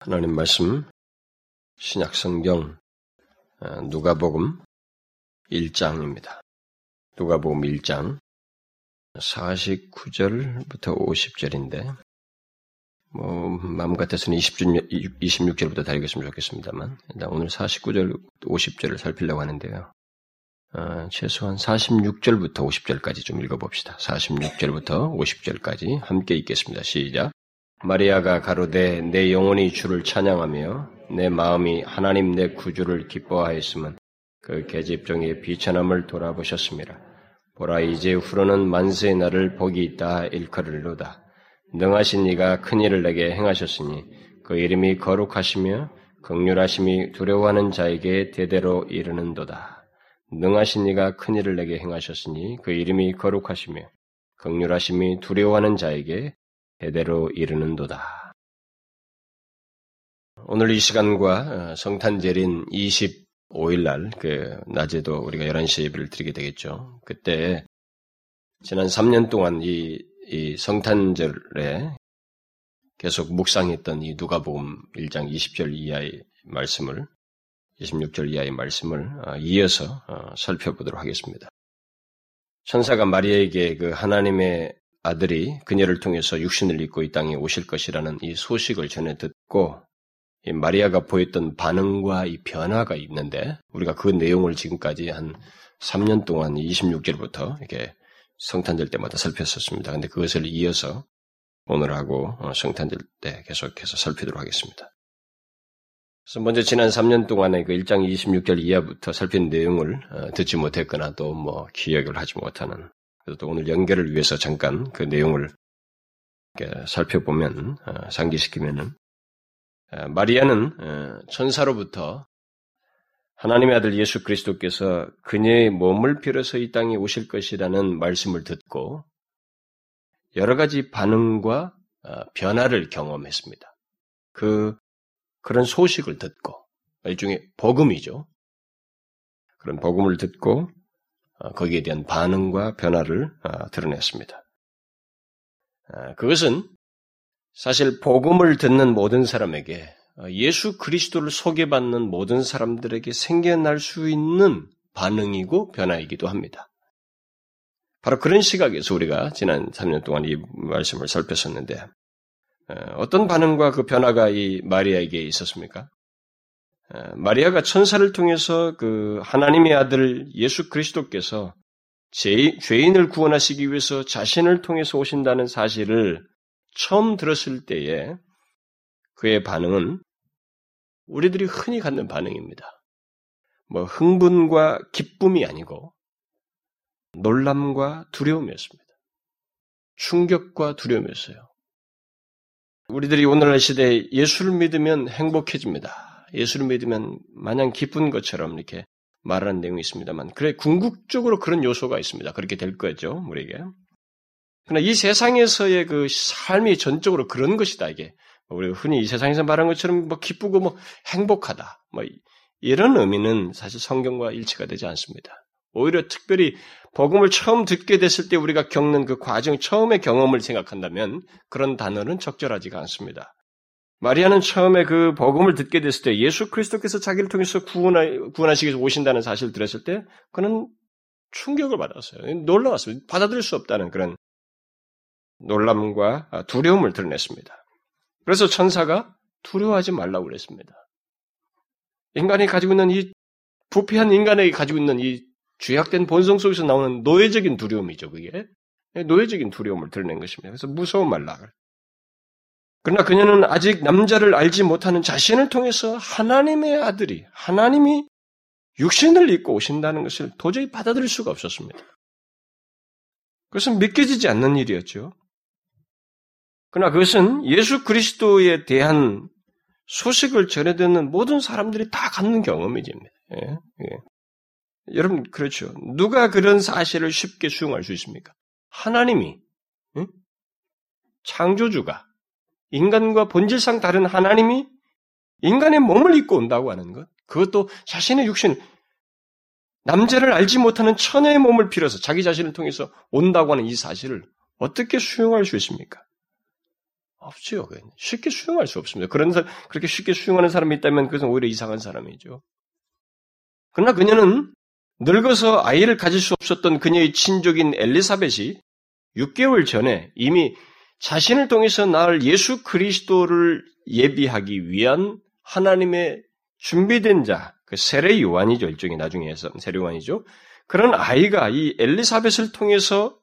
하나님 말씀 신약 성경 어, 누가복음 1장입니다. 누가복음 1장 49절부터 50절인데 뭐 마음 같아서는 20절, 26절부터 다니겠으면 좋겠습니다만 일단 오늘 49절 50절을 살피려고 하는데요. 어, 최소한 46절부터 50절까지 좀 읽어봅시다. 46절부터 50절까지 함께 읽겠습니다. 시작. 마리아가 가로되 내 영혼이 주를 찬양하며 내 마음이 하나님 내 구주를 기뻐하였으면 그 계집종의 비천함을 돌아보셨습니다. 보라 이제 후로는 만세의 날을 복이 있다 일컬을로다. 능하신 이가 큰 일을 내게 행하셨으니 그 이름이 거룩하시며 극률하심이 두려워하는 자에게 대대로 이르는도다. 능하신 이가 큰 일을 내게 행하셨으니 그 이름이 거룩하시며 극률하심이 두려워하는 자에게 대대로 이르는도다. 오늘 이 시간과 어, 성탄절인 25일 날, 그, 낮에도 우리가 11시에 예배를 드리게 되겠죠. 그때, 지난 3년 동안 이, 이 성탄절에 계속 묵상했던 이 누가복음 1장 20절 이하의 말씀을, 26절 이하의 말씀을 어, 이어서 어, 살펴보도록 하겠습니다. 천사가 마리아에게 그 하나님의 아들이 그녀를 통해서 육신을 입고 이 땅에 오실 것이라는 이 소식을 전해 듣고 이 마리아가 보였던 반응과 이 변화가 있는데 우리가 그 내용을 지금까지 한 3년 동안 26절부터 이렇게 성탄절 때마다 살폈었습니다. 근데 그것을 이어서 오늘하고 어, 성탄절 때 계속해서 살피도록 하겠습니다. 그래서 먼저 지난 3년 동안에 그 1장 26절 이하부터 살핀 내용을 어, 듣지 못했거나 또 뭐 기억을 하지 못하는 그래서 또 오늘 연결을 위해서 잠깐 그 내용을 살펴보면 어, 상기시키면은 어, 마리아는 어, 천사로부터 하나님의 아들 예수 그리스도께서 그녀의 몸을 빌어서 이 땅에 오실 것이라는 말씀을 듣고 여러 가지 반응과 변화를 경험했습니다. 그 그런 소식을 듣고 일종의 복음이죠. 그런 복음을 듣고 어, 거기에 대한 반응과 변화를 어, 드러냈습니다. 어, 그것은 사실 복음을 듣는 모든 사람에게 예수 그리스도를 소개받는 모든 사람들에게 생겨날 수 있는 반응이고 변화이기도 합니다. 바로 그런 시각에서 우리가 지난 3년 동안 이 말씀을 살폈었는데 어떤 반응과 그 변화가 이 마리아에게 있었습니까? 마리아가 천사를 통해서 그 하나님의 아들 예수 그리스도께서 죄인을 구원하시기 위해서 자신을 통해서 오신다는 사실을 처음 들었을 때에 그의 반응은 우리들이 흔히 갖는 반응입니다. 뭐 흥분과 기쁨이 아니고 놀람과 두려움이었습니다. 충격과 두려움이었어요. 우리들이 오늘날 시대에 예수를 믿으면 행복해집니다. 예수를 믿으면 마냥 기쁜 것처럼 이렇게 말하는 내용이 있습니다만, 그래, 궁극적으로 그런 요소가 있습니다. 그렇게 될 거죠, 우리에게. 그러나 이 세상에서의 그 삶이 전적으로 그런 것이다, 이게. 우리 흔히 이 세상에서 말하는 것처럼 뭐 기쁘고 뭐 행복하다. 뭐 이런 의미는 사실 성경과 일치가 되지 않습니다. 오히려 특별히 복음을 처음 듣게 됐을 때 우리가 겪는 그 과정, 처음의 경험을 생각한다면 그런 단어는 적절하지가 않습니다. 마리아는 처음에 그 복음을 듣게 됐을 때 예수 그리스도께서 자기를 통해서 구원하, 구원하시기 위해서 오신다는 사실을 들었을 때 그는 충격을 받았어요. 놀라웠어요. 받아들일 수 없다는 그런 놀람과 두려움을 드러냈습니다. 그래서 천사가 두려워하지 말라고 그랬습니다. 인간이 가지고 있는 이 부패한 인간에게 가지고 있는 이 죄악된 본성 속에서 나오는 노예적인 두려움이죠, 그게. 노예적인 두려움을 드러낸 것입니다. 그래서 무서워 말라. 그러나 그녀는 아직 남자를 알지 못하는 자신을 통해서 하나님의 아들이, 하나님이 육신을 입고 오신다는 것을 도저히 받아들일 수가 없었습니다. 그것은 믿겨지지 않는 일이었죠. 그러나 그것은 예수 그리스도에 대한 소식을 전해 듣는 모든 사람들이 다 갖는 경험이집니다. 예, 예. 여러분 그렇죠. 누가 그런 사실을 쉽게 수용할 수 있습니까? 하나님이 예? 창조주가 인간과 본질상 다른 하나님이 인간의 몸을 입고 온다고 하는 것, 그것도 자신의 육신, 남자를 알지 못하는 천의 몸을 빌어서 자기 자신을 통해서 온다고 하는 이 사실을 어떻게 수용할 수 있습니까? 없죠. 쉽게 수용할 수 없습니다. 그런 사 그렇게 쉽게 수용하는 사람이 있다면 그것은 오히려 이상한 사람이죠. 그러나 그녀는 늙어서 아이를 가질 수 없었던 그녀의 친족인 엘리사벳이 6개월 전에 이미 자신을 통해서 낳을 예수 그리스도를 예비하기 위한 하나님의 준비된 자, 그 세례 요한이죠. 일종의 나중에 해서 세례 요한이죠. 그런 아이가 이 엘리사벳을 통해서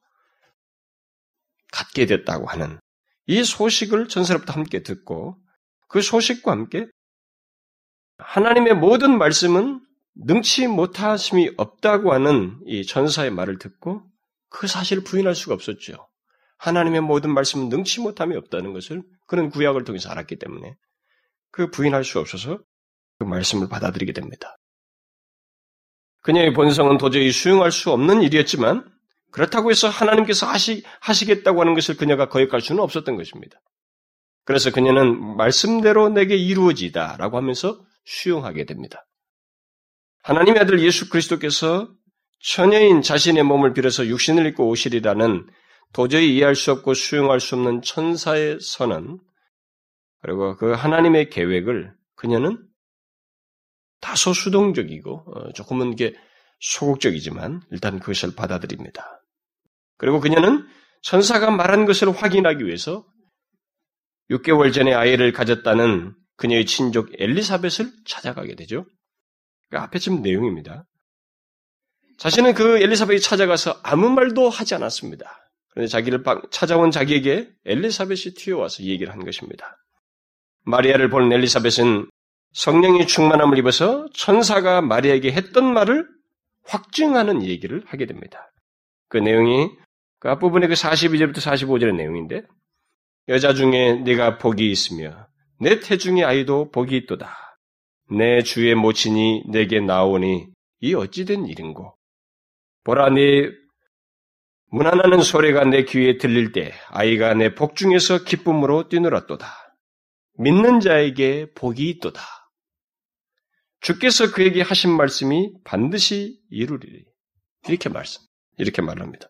갖게 됐다고 하는 이 소식을 전설부터 함께 듣고 그 소식과 함께 하나님의 모든 말씀은 능치 못하심이 없다고 하는 이 전사의 말을 듣고 그 사실을 부인할 수가 없었죠. 하나님의 모든 말씀은 능치 못함이 없다는 것을 그런 구약을 통해서 알았기 때문에 그 부인할 수 없어서 그 말씀을 받아들이게 됩니다. 그녀의 본성은 도저히 수용할 수 없는 일이었지만 그렇다고 해서 하나님께서 하시, 하시겠다고 하는 것을 그녀가 거역할 수는 없었던 것입니다. 그래서 그녀는 말씀대로 내게 이루어지다 라고 하면서 수용하게 됩니다. 하나님의 아들 예수 그리스도께서 처녀인 자신의 몸을 빌어서 육신을 입고 오시리라는 도저히 이해할 수 없고 수용할 수 없는 천사의 선언, 그리고 그 하나님의 계획을 그녀는 다소 수동적이고 어, 조금은 이게 소극적이지만 일단 그것을 받아들입니다. 그리고 그녀는 천사가 말한 것을 확인하기 위해서 6개월 전에 아이를 가졌다는 그녀의 친족 엘리사벳을 찾아가게 되죠. 그 앞에 지금 내용입니다. 자신은 그 엘리사벳이 찾아가서 아무 말도 하지 않았습니다. 그런데 자기를 찾아온 자기에게 엘리사벳이 튀어와서 얘기를 한 것입니다. 마리아를 본 엘리사벳은 성령이 충만함을 입어서 천사가 마리아에게 했던 말을 확증하는 얘기를 하게 됩니다. 그 내용이 그 앞부분의 그 42절부터 45절의 내용인데 여자 중에 네가 복이 있으며 내 태중의 아이도 복이 있도다. 내 주의 모친이 내게 나오니 이 어찌된 일인고 보라 네 무난하는 소리가 내 귀에 들릴 때 아이가 내 복 중에서 기쁨으로 뛰놀았도다. 믿는 자에게 복이 있도다. 주께서 그에게 하신 말씀이 반드시 이루리리. 이렇게 말씀, 이렇게 말합니다.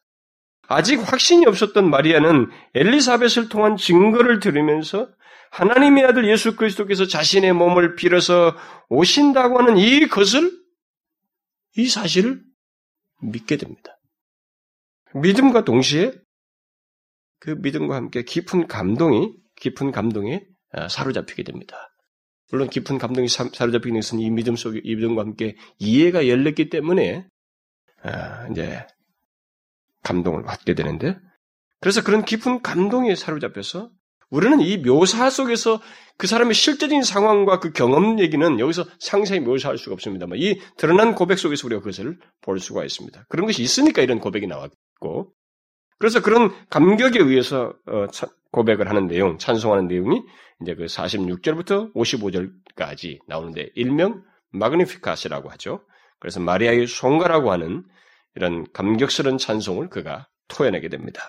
아직 확신이 없었던 마리아는 엘리사벳을 통한 증거를 들으면서 하나님의 아들 예수 그리스도께서 자신의 몸을 빌어서 오신다고 하는 이것을, 이 사실을 믿게 됩니다. 믿음과 동시에 그 믿음과 함께 깊은 감동이, 깊은 감동에 아, 사로잡히게 됩니다. 물론 깊은 감동이 사로잡히는 것은 이 믿음 속에, 이 믿음과 함께 이해가 열렸기 때문에, 아, 이제, 감동을 받게 되는데, 그래서 그런 깊은 감동에 사로잡혀서 우리는 이 묘사 속에서 그 사람의 실제적인 상황과 그 경험 얘기는 여기서 상세히 묘사할 수가 없습니다만 이 드러난 고백 속에서 우리가 그것을 볼 수가 있습니다. 그런 것이 있으니까 이런 고백이 나왔 고 그래서 그런 감격에 의해서 어, 고백을 하는 내용, 찬송하는 내용이 이제 그 46절부터 55절까지 나오는데 일명 마그니피카스라고 하죠. 그래서 마리아의 송가라고 하는 이런 감격스러운 찬송을 그가 토해내게 됩니다.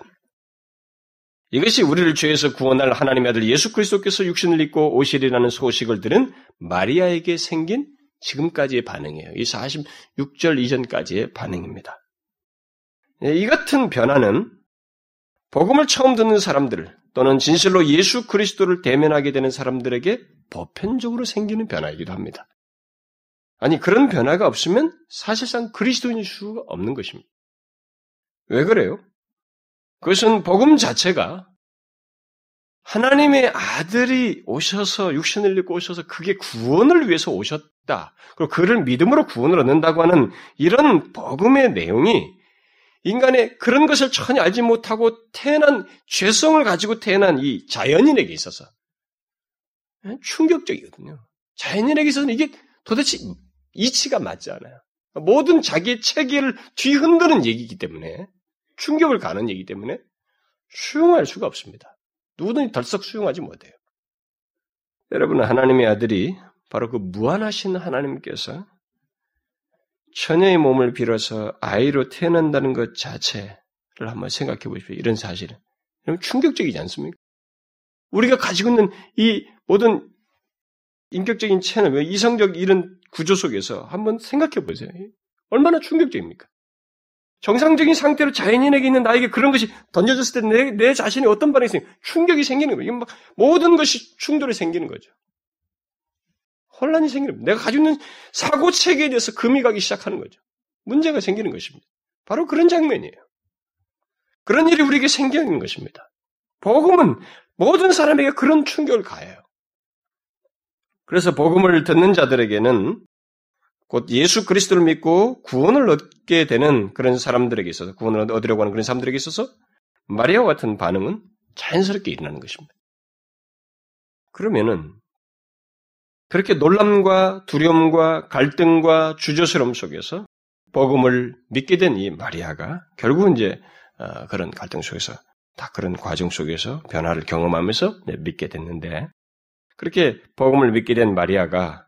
이것이 우리를 죄에서 구원할 하나님의 아들 예수 그리스도께서 육신을 입고 오시리라는 소식을 들은 마리아에게 생긴 지금까지의 반응이에요. 이 46절 이전까지의 반응입니다. 예, 이 같은 변화는 복음을 처음 듣는 사람들 또는 진실로 예수 그리스도를 대면하게 되는 사람들에게 보편적으로 생기는 변화이기도 합니다. 아니 그런 변화가 없으면 사실상 그리스도인일 수가 없는 것입니다. 왜 그래요? 그것은 복음 자체가 하나님의 아들이 오셔서 육신을 입고 오셔서 그게 구원을 위해서 오셨다. 그리고 그를 믿음으로 구원을 얻는다고 하는 이런 복음의 내용이 인간의 그런 것을 전혀 알지 못하고 태어난 죄성을 가지고 태어난 이 자연인에게 있어서 충격적이거든요. 자연인에게 있어서는 이게 도대체 이치가 맞지 않아요. 모든 자기의 체계를 뒤흔드는 얘기이기 때문에 충격을 가는 얘기 때문에 수용할 수가 없습니다. 누구든지 덜썩 수용하지 못해요. 여러분은 하나님의 아들이 바로 그 무한하신 하나님께서 처녀의 몸을 빌어서 아이로 태어난다는 것 자체를 한번 생각해 보십시오. 이런 사실은. 충격적이지 않습니까? 우리가 가지고 있는 이 모든 인격적인 체험, 이성적 이런 구조 속에서 한번 생각해 보세요. 얼마나 충격적입니까? 정상적인 상태로 자연인에게 있는 나에게 그런 것이 던져졌을 때 내 내 자신이 어떤 반응이 생겨 충격이 생기는 거예요. 막 모든 것이 충돌이 생기는 거죠. 혼란이 생기는. 내가 가지고 있는 사고 체계에 대해서 금이 가기 시작하는 거죠. 문제가 생기는 것입니다. 바로 그런 장면이에요. 그런 일이 우리에게 생기는 것입니다. 복음은 모든 사람에게 그런 충격을 가해요. 그래서 복음을 듣는 자들에게는 곧 예수 그리스도를 믿고 구원을 얻게 되는 그런 사람들에게 있어서 구원을 얻으려고 하는 그런 사람들에게 있어서 마리아와 같은 반응은 자연스럽게 일어나는 것입니다. 그러면은 그렇게 놀람과 두려움과 갈등과 주저스러움 속에서 복음을 믿게 된 이 마리아가 결국 이제 어, 그런 갈등 속에서 다 그런 과정 속에서 변화를 경험하면서 믿게 됐는데 그렇게 복음을 믿게 된 마리아가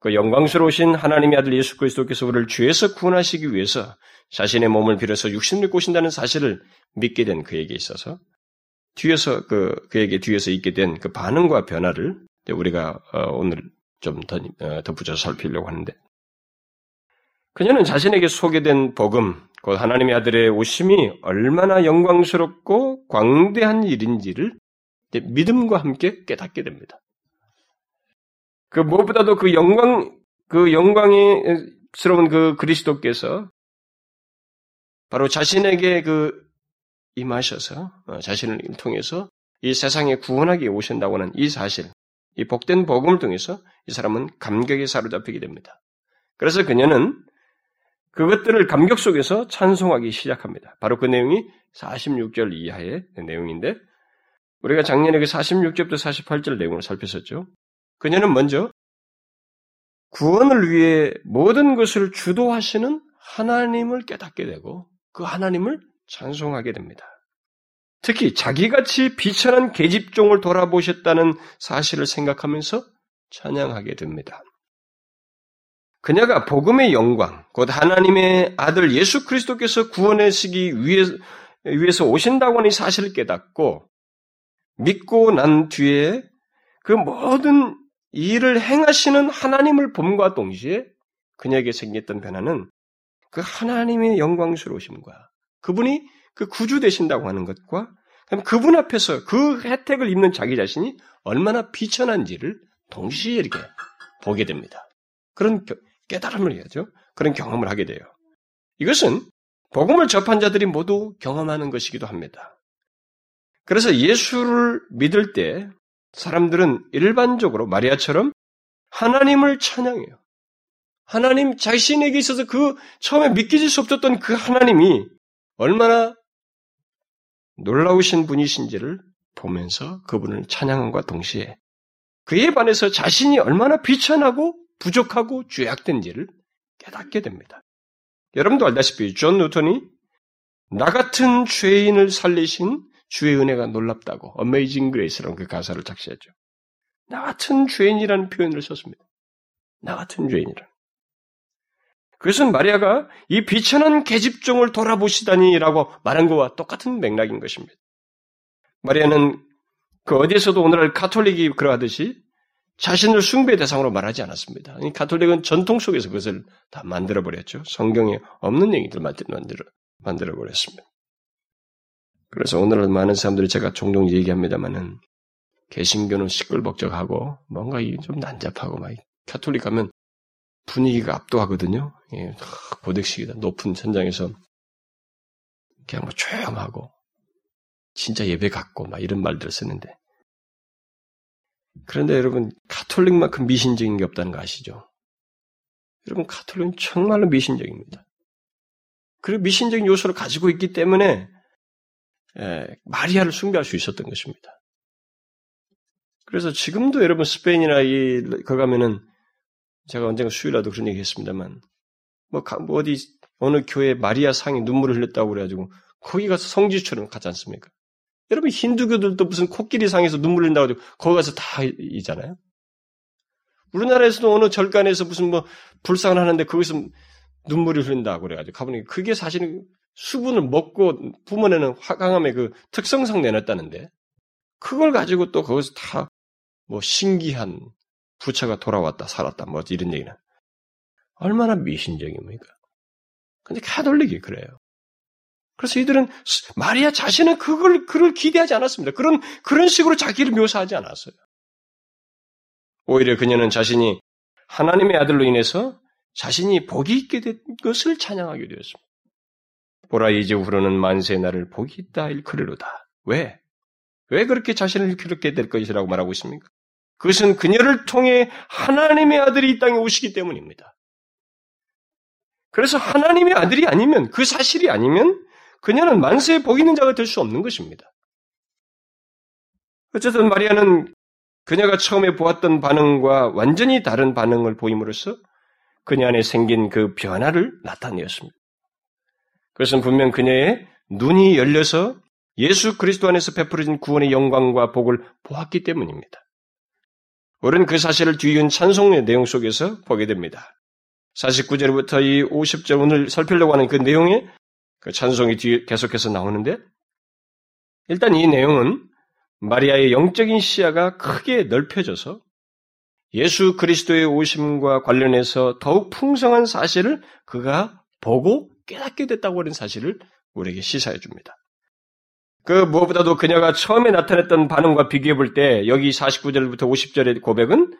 그 영광스러우신 하나님의 아들 예수 그리스도께서 우리를 죄에서 구원하시기 위해서 자신의 몸을 빌어서 육신을 꼬신다는 사실을 믿게 된 그에게 있어서 뒤에서 그 그에게 뒤에서 있게 된 그 반응과 변화를 우리가 어, 오늘 좀 어, 덧붙여서 살피려고 하는데 그녀는 자신에게 소개된 복음, 곧 하나님의 아들의 오심이 얼마나 영광스럽고 광대한 일인지를 믿음과 함께 깨닫게 됩니다. 그 무엇보다도 그 영광, 그 영광스러운 그 그리스도께서 바로 자신에게 그 임하셔서 어, 자신을 통해서 이 세상에 구원하기 오신다고 하는 이 사실, 이 복된 복음을 통해서 이 사람은 감격에 사로잡히게 됩니다. 그래서 그녀는 그것들을 감격 속에서 찬송하기 시작합니다. 바로 그 내용이 46절 이하의 내용인데 우리가 작년에 그 46절부터 48절 내용을 살폈었죠. 그녀는 먼저 구원을 위해 모든 것을 주도하시는 하나님을 깨닫게 되고 그 하나님을 찬송하게 됩니다. 특히 자기같이 비천한 계집종을 돌아보셨다는 사실을 생각하면서 찬양하게 됩니다. 그녀가 복음의 영광, 곧 하나님의 아들 예수 그리스도께서 구원하시기 위해서, 오신다고 하는 사실을 깨닫고 믿고 난 뒤에 그 모든 일을 행하시는 하나님을 봄과 동시에 그녀에게 생겼던 변화는 그 하나님의 영광스러우심과 그분이 그 구주 되신다고 하는 것과 그분 앞에서 그 혜택을 입는 자기 자신이 얼마나 비천한지를 동시에 이렇게 보게 됩니다. 그런 깨달음을 해야죠. 그런 경험을 하게 돼요. 이것은 복음을 접한 자들이 모두 경험하는 것이기도 합니다. 그래서 예수를 믿을 때 사람들은 일반적으로 마리아처럼 하나님을 찬양해요. 하나님 자신에게 있어서 그 처음에 믿기질 수 없었던 그 하나님이 얼마나 놀라우신 분이신지를 보면서 그분을 찬양함과 동시에 그에 반해서 자신이 얼마나 비천하고 부족하고 죄악된지를 깨닫게 됩니다. 여러분도 알다시피 존 뉴턴이 나 같은 죄인을 살리신 주의 은혜가 놀랍다고 Amazing Grace라는 그 가사를 작시했죠. 나 같은 죄인이라는 표현을 썼습니다. 나 같은 죄인이라. 그것은 마리아가 이 비천한 계집종을 돌아보시다니라고 말한 것과 똑같은 맥락인 것입니다. 마리아는 그 어디에서도 오늘날 카톨릭이 그러하듯이 자신을 숭배 대상으로 말하지 않았습니다. 가톨릭은 전통 속에서 그것을 다 만들어 버렸죠. 성경에 없는 얘기들 만들어 만들어 버렸습니다. 그래서 오늘은 많은 사람들이 제가 종종 얘기합니다만은 개신교는 시끌벅적하고 뭔가 좀 난잡하고 막 카톨릭 가면 분위기가 압도하거든요. 예, 고백식이다 높은 천장에서 그냥 뭐 조용하고 진짜 예배 같고 막 이런 말들을 쓰는데 그런데 여러분, 카톨릭만큼 미신적인 게 없다는 거 아시죠? 여러분, 카톨릭은 정말로 미신적입니다. 그리고 미신적인 요소를 가지고 있기 때문에 예, 마리아를 숭배할 수 있었던 것입니다. 그래서 지금도 여러분 스페인이나 이, 거 가면은 제가 언젠가 수요일에도 그런 얘기 했습니다만 뭐, 뭐 어디 어느 교회 마리아 상이 눈물을 흘렸다고 그래가지고 거기 가서 성지처럼 가지 않습니까? 여러분 힌두교들도 무슨 코끼리 상에서 눈물 흘린다고 해서 거기 가서 다 이잖아요. 우리나라에서도 어느 절간에서 무슨 뭐 불상을 하는데 거기서 눈물이 흐른다고 그래가지고 가보니 그게 사실은 수분을 먹고 뿜어내는 화강암의 그 특성상 내놨다는데 그걸 가지고 또 거기서 다 뭐 신기한 부처가 돌아왔다 살았다 뭐 이런 얘기는 얼마나 미신적입니까? 근데 가돌릭이 그래요. 그래서 이들은 마리아 자신은 그걸 그를 기대하지 않았습니다. 그런 그런 식으로 자기를 묘사하지 않았어요. 오히려 그녀는 자신이 하나님의 아들로 인해서 자신이 복이 있게 된 것을 찬양하게 되었습니다. 보라 이제 후로는 만세 나를 복이 있다 일컬으로다. 왜? 왜 그렇게 자신을 그렇게 될 것이라고 말하고 있습니까? 그것은 그녀를 통해 하나님의 아들이 이 땅에 오시기 때문입니다. 그래서 하나님의 아들이 아니면 그 사실이 아니면 그녀는 만세에 복 있는 자가 될 수 없는 것입니다. 어쨌든 마리아는 그녀가 처음에 보았던 반응과 완전히 다른 반응을 보임으로써 그녀 안에 생긴 그 변화를 나타내었습니다. 그것은 분명 그녀의 눈이 열려서 예수 그리스도 안에서 베풀어진 구원의 영광과 복을 보았기 때문입니다. 우리는 그 사실을 뒤이은 찬송의 내용 속에서 보게 됩니다. 49절부터 이 50절 오늘 살피려고 하는 그 내용에 그 찬송이 뒤에 계속해서 나오는데 일단 이 내용은 마리아의 영적인 시야가 크게 넓혀져서 예수 그리스도의 오심과 관련해서 더욱 풍성한 사실을 그가 보고 깨닫게 됐다고 하는 사실을 우리에게 시사해 줍니다. 그 무엇보다도 그녀가 처음에 나타냈던 반응과 비교해 볼 때 여기 49절부터 50절의 고백은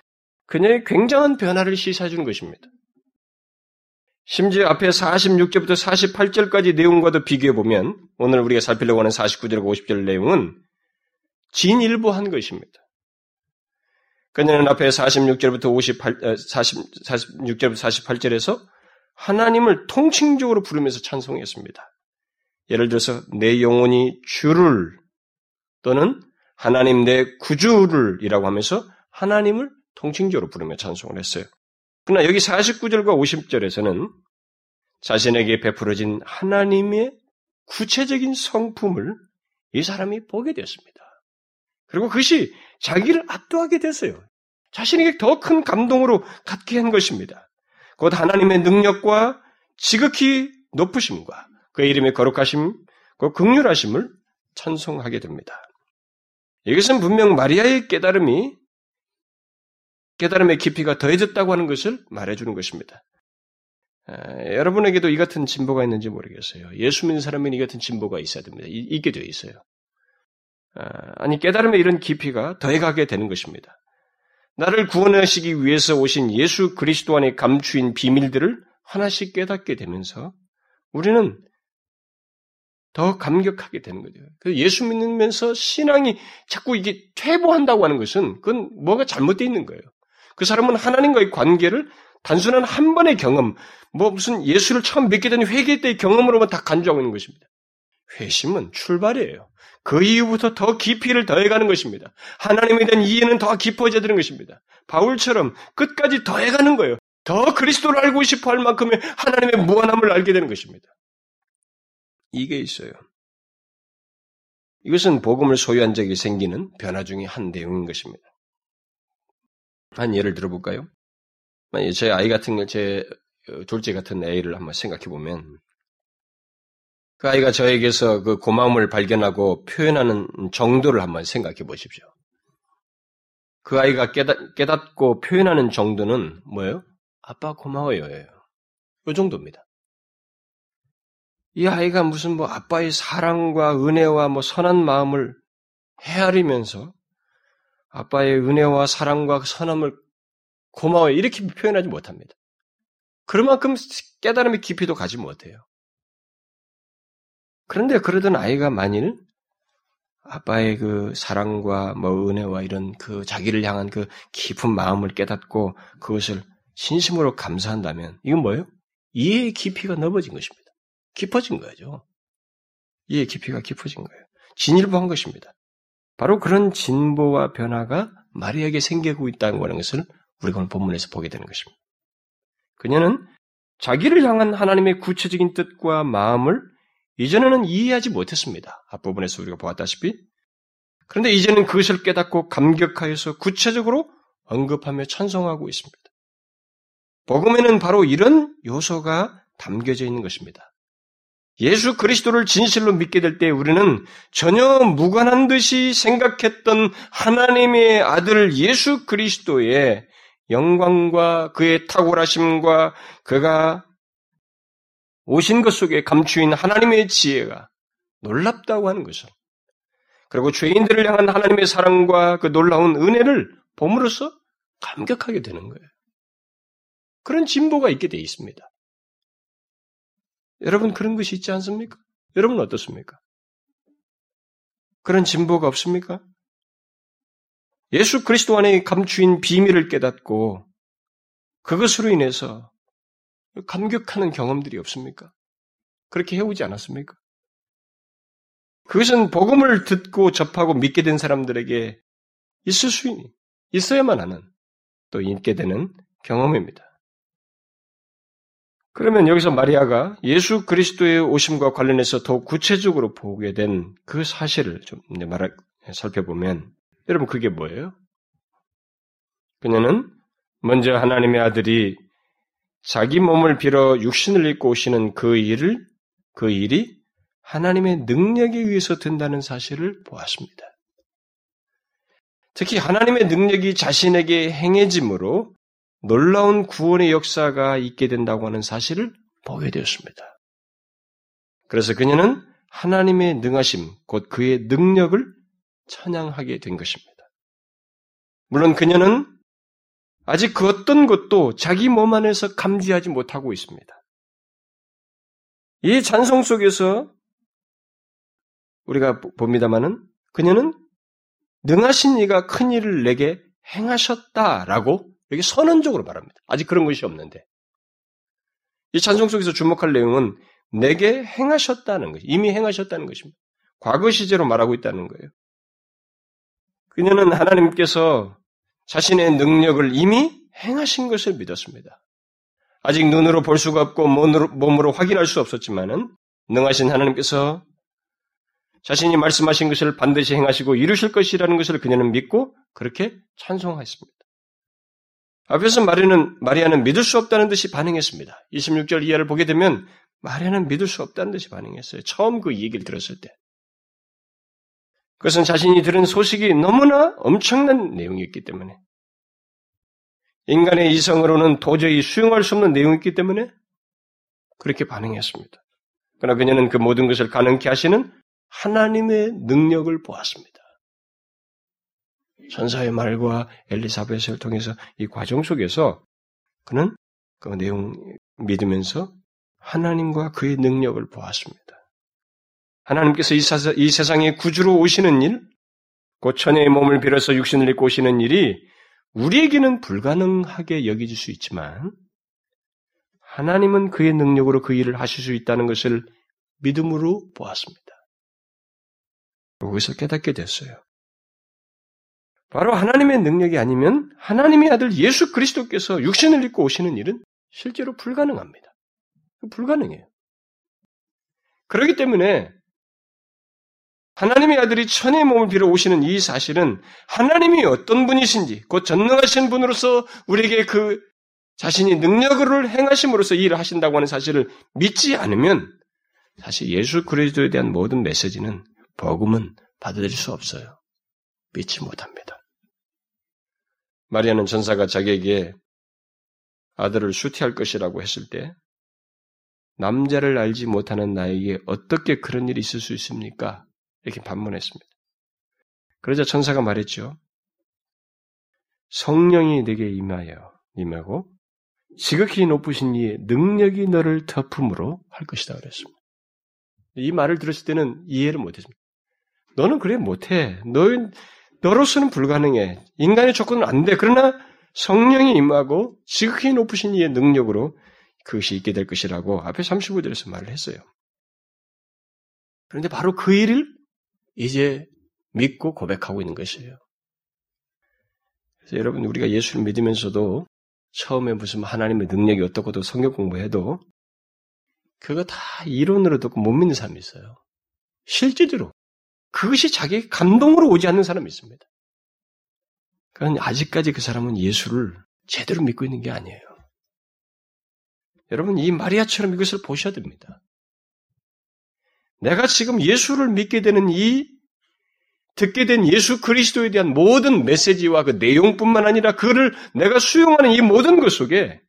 그녀의 굉장한 변화를 시사해 주는 것입니다. 심지어 앞에 46절부터 48절까지 내용과도 비교해 보면 오늘 우리가 살피려고 하는 49절과 50절 내용은 진일보한 것입니다. 그녀는 앞에 46절부터 58, 40, 46절부터 48절에서 하나님을 통칭적으로 부르면서 찬송했습니다. 예를 들어서 내 영혼이 주를 또는 하나님 내 구주를 이라고 하면서 하나님을 통칭적으로 부르며 찬송을 했어요. 그러나 여기 49절과 50절에서는 자신에게 베풀어진 하나님의 구체적인 성품을 이 사람이 보게 되었습니다. 그리고 그것이 자기를 압도하게 됐어요. 자신에게 더 큰 감동으로 갖게 한 것입니다. 곧 하나님의 능력과 지극히 높으심과 그의 이름의 거룩하심, 그 극률하심을 찬송하게 됩니다. 이것은 분명 마리아의 깨달음이 깨달음의 깊이가 더해졌다고 하는 것을 말해주는 것입니다. 아, 여러분에게도 이 같은 진보가 있는지 모르겠어요. 예수 믿는 사람에이 같은 진보가 있어야 됩니다. 이, 있게 되어 있어요. 아, 니 깨달음의 이런 깊이가 더해가게 되는 것입니다. 나를 구원하시기 위해서 오신 예수 그리스도 안에 감추인 비밀들을 하나씩 깨닫게 되면서 우리는 더 감격하게 되는 거죠. 그 예수 믿으면서 신앙이 자꾸 이게 퇴보한다고 하는 것은 그건 뭐가 잘못되어 있는 거예요. 그 사람은 하나님과의 관계를 단순한 한 번의 경험, 뭐 무슨 예수를 처음 믿게 된 회개 때의 경험으로만 다 간주하고 있는 것입니다. 회심은 출발이에요. 그 이후부터 더 깊이를 더해가는 것입니다. 하나님에 대한 이해는 더 깊어져야 되는 것입니다. 바울처럼 끝까지 더해가는 거예요. 더 그리스도를 알고 싶어 할 만큼의 하나님의 무한함을 알게 되는 것입니다. 이게 있어요. 이것은 복음을 소유한 적이 생기는 변화 중의 한 내용인 것입니다. 한 예를 들어볼까요? 만약 제 아이 같은 제 둘째 같은 애를 한번 생각해 보면 그 아이가 저에게서 그 고마움을 발견하고 표현하는 정도를 한번 생각해 보십시오. 그 아이가 깨닫, 깨닫고 표현하는 정도는 뭐예요? 아빠 고마워요. 이 정도입니다. 이 아이가 무슨 뭐 아빠의 사랑과 은혜와 뭐 선한 마음을 헤아리면서 아빠의 은혜와 사랑과 선함을 고마워요. 이렇게 표현하지 못합니다. 그만큼 깨달음의 깊이도 가지 못해요. 그런데 그러던 아이가 만일 아빠의 그 사랑과 뭐 은혜와 이런 그 자기를 향한 그 깊은 마음을 깨닫고 그것을 진심으로 감사한다면 이건 뭐예요? 이해의 깊이가 넓어진 것입니다. 깊어진 거죠. 이해의 깊이가 깊어진 거예요. 진일보한 것입니다. 바로 그런 진보와 변화가 마리아에게 생기고 있다는 거는 것을 우리가 오늘 본문에서 보게 되는 것입니다. 그녀는 자기를 향한 하나님의 구체적인 뜻과 마음을 이전에는 이해하지 못했습니다. 앞부분에서 우리가 보았다시피. 그런데 이제는 그것을 깨닫고 감격하여서 구체적으로 언급하며 찬송하고 있습니다. 복음에는 바로 이런 요소가 담겨져 있는 것입니다. 예수 그리스도를 진실로 믿게 될 때 우리는 전혀 무관한 듯이 생각했던 하나님의 아들 예수 그리스도의 영광과 그의 탁월하심과 그가 오신 것 속에 감추인 하나님의 지혜가 놀랍다고 하는 것을 그리고 죄인들을 향한 하나님의 사랑과 그 놀라운 은혜를 봄으로써 감격하게 되는 거예요. 그런 진보가 있게 돼 있습니다. 여러분 그런 것이 있지 않습니까? 여러분 어떻습니까? 그런 진보가 없습니까? 예수 그리스도 안에 감추인 비밀을 깨닫고 그것으로 인해서 감격하는 경험들이 없습니까? 그렇게 해오지 않았습니까? 그것은 복음을 듣고 접하고 믿게 된 사람들에게 있을 수 있어야만 하는 또 있게 되는 경험입니다. 그러면 여기서 마리아가 예수 그리스도의 오심과 관련해서 더욱 구체적으로 보게 된 그 사실을 좀 말해 살펴보면 여러분 그게 뭐예요? 그녀는 먼저 하나님의 아들이 자기 몸을 빌어 육신을 입고 오시는 그 일을 그 일이 하나님의 능력에 의해서 된다는 사실을 보았습니다. 특히 하나님의 능력이 자신에게 행해짐으로 놀라운 구원의 역사가 있게 된다고 하는 사실을 보게 되었습니다. 그래서 그녀는 하나님의 능하심, 곧 그의 능력을 찬양하게 된 것입니다. 물론 그녀는 아직 그 어떤 것도 자기 몸 안에서 감지하지 못하고 있습니다. 이 찬송 속에서 우리가 봅니다마는 그녀는 능하신 이가 큰 일을 내게 행하셨다라고 여기 선언적으로 말합니다. 아직 그런 것이 없는데. 이 찬송 속에서 주목할 내용은 내게 행하셨다는 것, 이미 행하셨다는 것입니다. 과거 시제로 말하고 있다는 거예요. 그녀는 하나님께서 자신의 능력을 이미 행하신 것을 믿었습니다. 아직 눈으로 볼 수가 없고 몸으로, 몸으로 확인할 수 없었지만은 능하신 하나님께서 자신이 말씀하신 것을 반드시 행하시고 이루실 것이라는 것을 그녀는 믿고 그렇게 찬송했습니다. 앞에서 마리아는, 마리아는 믿을 수 없다는 듯이 반응했습니다. 26절 이하를 보게 되면 마리아는 믿을 수 없다는 듯이 반응했어요. 처음 그 얘기를 들었을 때. 그것은 자신이 들은 소식이 너무나 엄청난 내용이었기 때문에 인간의 이성으로는 도저히 수용할 수 없는 내용이었기 때문에 그렇게 반응했습니다. 그러나 그녀는 그 모든 것을 가능케 하시는 하나님의 능력을 보았습니다. 전사의 말과 엘리사벳을 통해서 이 과정 속에서 그는 그 내용 믿으면서 하나님과 그의 능력을 보았습니다. 하나님께서 이, 사사, 이 세상에 구주로 오시는 일, 곧 천의 몸을 빌어서 육신을 입고 오시는 일이 우리에게는 불가능하게 여겨질 수 있지만 하나님은 그의 능력으로 그 일을 하실 수 있다는 것을 믿음으로 보았습니다. 거기서 깨닫게 됐어요. 바로 하나님의 능력이 아니면 하나님의 아들 예수 그리스도께서 육신을 입고 오시는 일은 실제로 불가능합니다. 불가능해요. 그렇기 때문에 하나님의 아들이 천의 몸을 빌어 오시는 이 사실은 하나님이 어떤 분이신지, 곧 전능하신 분으로서 우리에게 그 자신이 능력을 행하심으로써 일을 하신다고 하는 사실을 믿지 않으면 사실 예수 그리스도에 대한 모든 메시지는 복음은 받아들일 수 없어요. 믿지 못합니다. 마리아는 전사가 자기에게 아들을 수티할 것이라고 했을 때 남자를 알지 못하는 나에게 어떻게 그런 일이 있을 수 있습니까? 이렇게 반문했습니다. 그러자 천사가 말했죠. 성령이 내게 임하여 임하고 지극히 높으신 이의 능력이 너를 덮음으로 할 것이다 그랬습니다. 이 말을 들었을 때는 이해를 못했습니다. 너는 그래 못해. 너 너로서는 불가능해. 인간의 조건은 안 돼. 그러나 성령이 임하고 지극히 높으신 이의 능력으로 그것이 있게 될 것이라고 앞에 35절에서 말을 했어요. 그런데 바로 그 일을 이제 믿고 고백하고 있는 것이에요. 그래서 여러분 우리가 예수를 믿으면서도 처음에 무슨 하나님의 능력이 어떻고도 성경 공부해도 그거 다 이론으로 듣고 못 믿는 사람이 있어요. 실제로 그것이 자기 감동으로 오지 않는 사람이 있습니다. 그건 아직까지 그 사람은 예수를 제대로 믿고 있는 게 아니에요. 여러분, 이 마리아처럼 이것을 보셔야 됩니다. 내가 지금 예수를 믿게 되는 이 듣게 된 예수 그리스도에 대한 모든 메시지와 그 내용뿐만 아니라 그를 내가 수용하는 이 모든 것 속에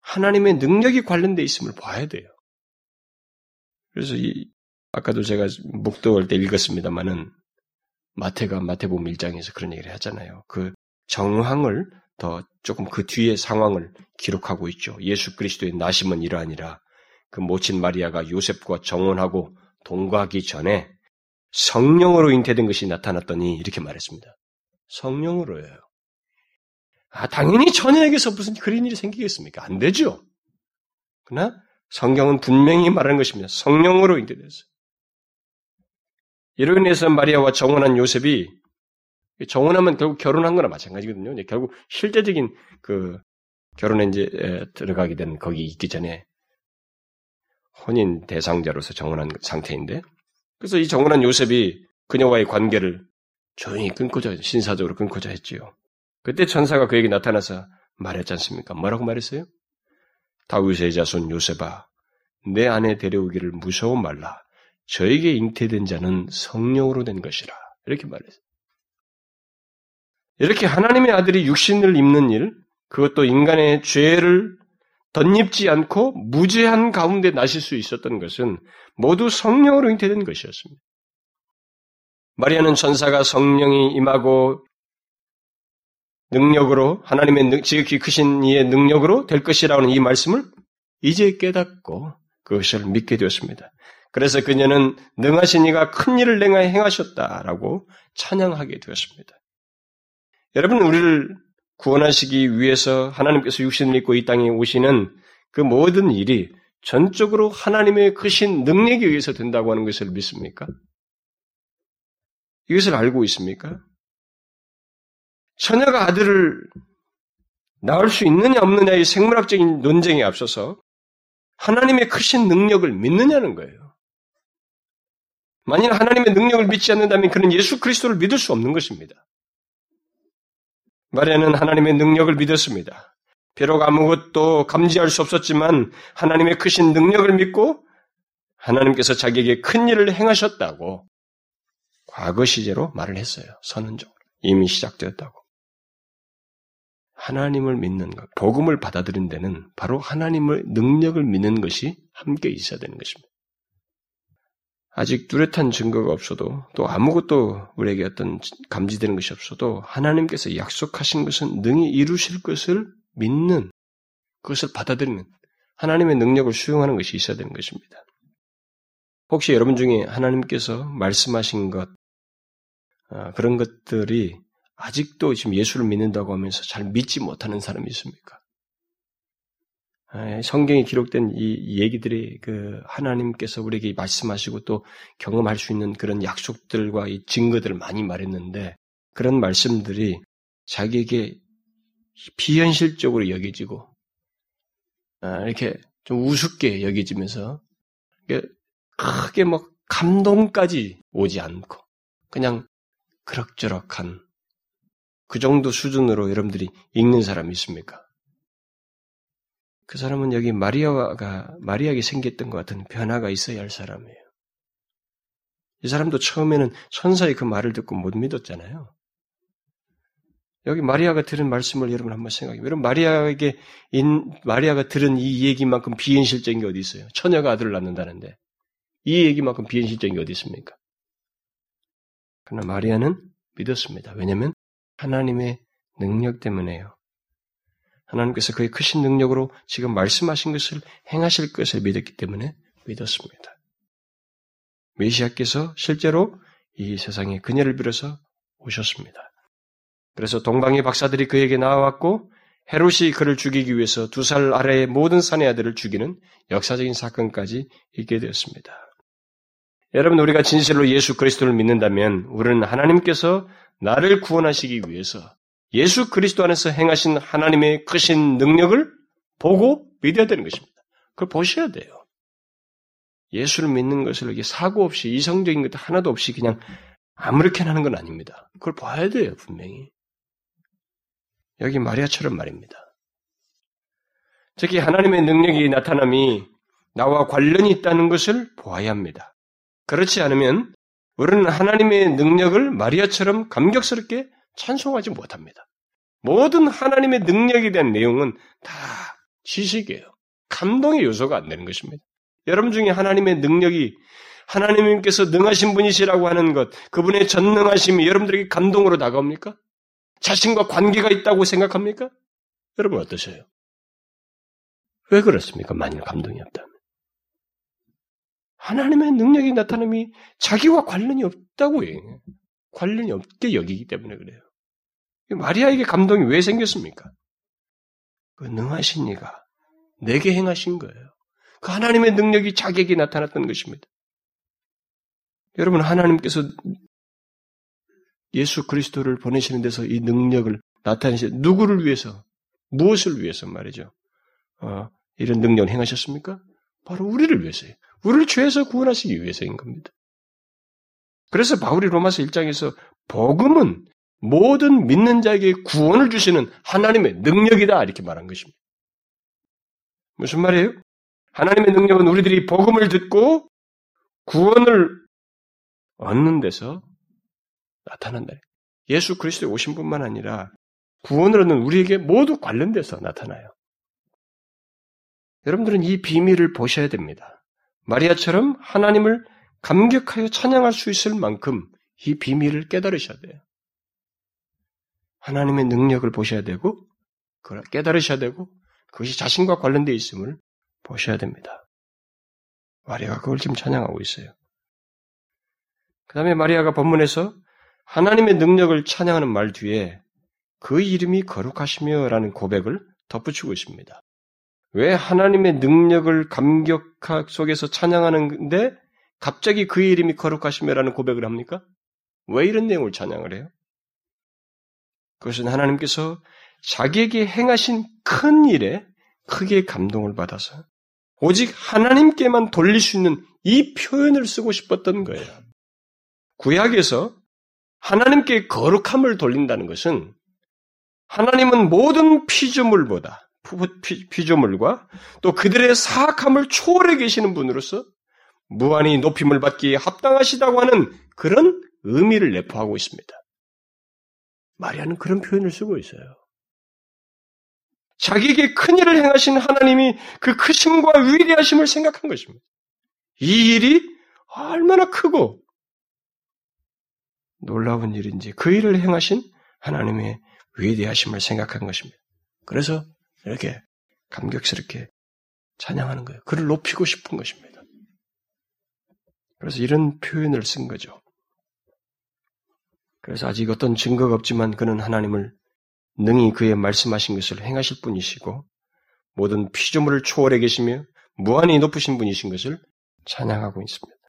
하나님의 능력이 관련돼 있음을 봐야 돼요. 그래서 이 아까도 제가 목도할 때 읽었습니다만은 마태가 마태복음 1장에서 그런 얘기를 하잖아요. 그 정황을 더 조금 그 뒤에 상황을 기록하고 있죠. 예수 그리스도의 나심은 이러하니라. 그 모친 마리아가 요셉과 정혼하고 동거하기 전에 성령으로 잉태된 것이 나타났더니 이렇게 말했습니다. 성령으로예요. 아, 당연히 처녀에게서 무슨 그런 일이 생기겠습니까? 안 되죠. 그러나 성경은 분명히 말하는 것입니다. 성령으로 잉태됐어요. 이로 인해서 마리아와 정혼한 요셉이 정혼하면 결국 결혼한 거나 마찬가지거든요. 결국 실제적인 그 결혼에 이제 들어가게 된 거기 있기 전에 혼인 대상자로서 정혼한 상태인데 그래서 이 정혼한 요셉이 그녀와의 관계를 조용히 끊고자 신사적으로 끊고자 했지요. 그때 천사가 그에게 나타나서 말했지 않습니까? 뭐라고 말했어요? 다윗의 자손 요셉아, 내 아내 데려오기를 무서워 말라. 저에게 잉태된 자는 성령으로 된 것이라. 이렇게 말했어요. 이렇게 하나님의 아들이 육신을 입는 일, 그것도 인간의 죄를 덧입지 않고 무죄한 가운데 나실 수 있었던 것은 모두 성령으로 잉태된 것이었습니다. 마리아는 천사가 성령이 임하고 능력으로 하나님의 지극히 크신 이의 능력으로 될 것이라는 이 말씀을 이제 깨닫고 그것을 믿게 되었습니다. 그래서 그녀는 능하신 이가 큰 일을 행하셨다라고 찬양하게 되었습니다. 여러분 우리를 구원하시기 위해서 하나님께서 육신을 입고 이 땅에 오시는 그 모든 일이 전적으로 하나님의 크신 능력에 의해서 된다고 하는 것을 믿습니까? 이것을 알고 있습니까? 처녀가 아들을 낳을 수 있느냐 없느냐의 생물학적인 논쟁에 앞서서 하나님의 크신 능력을 믿느냐는 거예요. 만일 하나님의 능력을 믿지 않는다면 그는 예수 그리스도를 믿을 수 없는 것입니다. 마리아는 하나님의 능력을 믿었습니다. 비록 아무것도 감지할 수 없었지만 하나님의 크신 능력을 믿고 하나님께서 자기에게 큰 일을 행하셨다고 과거 시제로 말을 했어요. 선언적으로. 이미 시작되었다고. 하나님을 믿는 것, 복음을 받아들인 데는 바로 하나님의 능력을 믿는 것이 함께 있어야 되는 것입니다. 아직 뚜렷한 증거가 없어도 또 아무것도 우리에게 어떤 감지되는 것이 없어도 하나님께서 약속하신 것은 능히 이루실 것을 믿는 그것을 받아들이는 하나님의 능력을 수용하는 것이 있어야 되는 것입니다. 혹시 여러분 중에 하나님께서 말씀하신 것 아, 그런 것들이 아직도 지금 예수를 믿는다고 하면서 잘 믿지 못하는 사람이 있습니까? 아, 성경에 기록된 이 얘기들이 그 하나님께서 우리에게 말씀하시고 또 경험할 수 있는 그런 약속들과 이 증거들을 많이 말했는데 그런 말씀들이 자기에게 비현실적으로 여겨지고 아, 이렇게 좀 우습게 여겨지면서 크게 뭐 감동까지 오지 않고 그냥 그럭저럭한 그 정도 수준으로 여러분들이 읽는 사람이 있습니까? 그 사람은 여기 마리아가 마리아에게 생겼던 것 같은 변화가 있어야 할 사람이에요. 이 사람도 처음에는 천사의 그 말을 듣고 못 믿었잖아요. 여기 마리아가 들은 말씀을 여러분 한번 생각해. 여러분 마리아에게 인, 마리아가 들은 이 얘기만큼 비현실적인 게 어디 있어요? 처녀가 아들을 낳는다는데 이 얘기만큼 비현실적인 게 어디 있습니까? 그러나 마리아는 믿었습니다. 왜냐하면 하나님의 능력 때문에요. 하나님께서 그의 크신 능력으로 지금 말씀하신 것을 행하실 것을 믿었기 때문에 믿었습니다. 메시아께서 실제로 이 세상에 그녀를 빌어서 오셨습니다. 그래서 동방의 박사들이 그에게 나와왔고 헤롯이 그를 죽이기 위해서 두 살 아래의 모든 사내 아들을 죽이는 역사적인 사건까지 있게 되었습니다. 여러분 우리가 진실로 예수 그리스도를 믿는다면 우리는 하나님께서 나를 구원하시기 위해서 예수 그리스도 안에서 행하신 하나님의 크신 능력을 보고 믿어야 되는 것입니다. 그걸 보셔야 돼요. 예수를 믿는 것을 이렇게 사고 없이 이성적인 것 하나도 없이 그냥 아무렇게나 하는 건 아닙니다. 그걸 봐야 돼요, 분명히. 여기 마리아처럼 말입니다. 특히 하나님의 능력이 나타남이 나와 관련이 있다는 것을 보아야 합니다. 그렇지 않으면 우리는 하나님의 능력을 마리아처럼 감격스럽게 찬송하지 못합니다. 모든 하나님의 능력에 대한 내용은 다 지식이에요. 감동의 요소가 안 되는 것입니다. 여러분 중에 하나님의 능력이 하나님께서 능하신 분이시라고 하는 것, 그분의 전능하심이 여러분들에게 감동으로 다가옵니까? 자신과 관계가 있다고 생각합니까? 여러분 어떠세요? 왜 그렇습니까? 만일 감동이 없다면. 하나님의 능력이 나타남이 자기와 관련이 없다고 해요. 관련이 없게 여기기 때문에 그래요. 마리아에게 감동이 왜 생겼습니까? 그 능하신 이가 내게 행하신 거예요. 그 하나님의 능력이 자기에게 나타났던 것입니다. 여러분, 하나님께서 예수 그리스도를 보내시는 데서 이 능력을 나타내시 누구를 위해서, 무엇을 위해서 말이죠. 어, 이런 능력을 행하셨습니까? 바로 우리를 위해서요. 우리를 죄에서 구원하시기 위해서인 겁니다. 그래서 바울이 로마서 1장에서 복음은 모든 믿는 자에게 구원을 주시는 하나님의 능력이다 이렇게 말한 것입니다. 무슨 말이에요? 하나님의 능력은 우리들이 복음을 듣고 구원을 얻는 데서 나타난다. 예수 그리스도에 오신 뿐만 아니라 구원을 얻는 우리에게 모두 관련돼서 나타나요. 여러분들은 이 비밀을 보셔야 됩니다. 마리아처럼 하나님을 감격하여 찬양할 수 있을 만큼 이 비밀을 깨달으셔야 돼요. 하나님의 능력을 보셔야 되고, 그걸 깨달으셔야 되고, 그것이 자신과 관련되어 있음을 보셔야 됩니다. 마리아가 그걸 지금 찬양하고 있어요. 그 다음에 마리아가 본문에서 하나님의 능력을 찬양하는 말 뒤에 그 이름이 거룩하시며 라는 고백을 덧붙이고 있습니다. 왜 하나님의 능력을 감격 속에서 찬양하는데 갑자기 그의 이름이 거룩하시며라는 고백을 합니까? 왜 이런 내용을 찬양을 해요? 그것은 하나님께서 자기에게 행하신 큰 일에 크게 감동을 받아서 오직 하나님께만 돌릴 수 있는 이 표현을 쓰고 싶었던 거예요. 구약에서 하나님께 거룩함을 돌린다는 것은 하나님은 모든 피조물보다 피조물과 또 그들의 사악함을 초월해 계시는 분으로서 무한히 높임을 받기에 합당하시다고 하는 그런 의미를 내포하고 있습니다. 마리아는 그런 표현을 쓰고 있어요. 자기에게 큰 일을 행하신 하나님이 그 크심과 위대하심을 생각한 것입니다. 이 일이 얼마나 크고 놀라운 일인지 그 일을 행하신 하나님의 위대하심을 생각한 것입니다. 그래서 이렇게 감격스럽게 찬양하는 거예요. 그를 높이고 싶은 것입니다. 그래서 이런 표현을 쓴 거죠. 그래서 아직 어떤 증거가 없지만 그는 하나님을 능히 그의 말씀하신 것을 행하실 분이시고 모든 피조물을 초월해 계시며 무한히 높으신 분이신 것을 찬양하고 있습니다.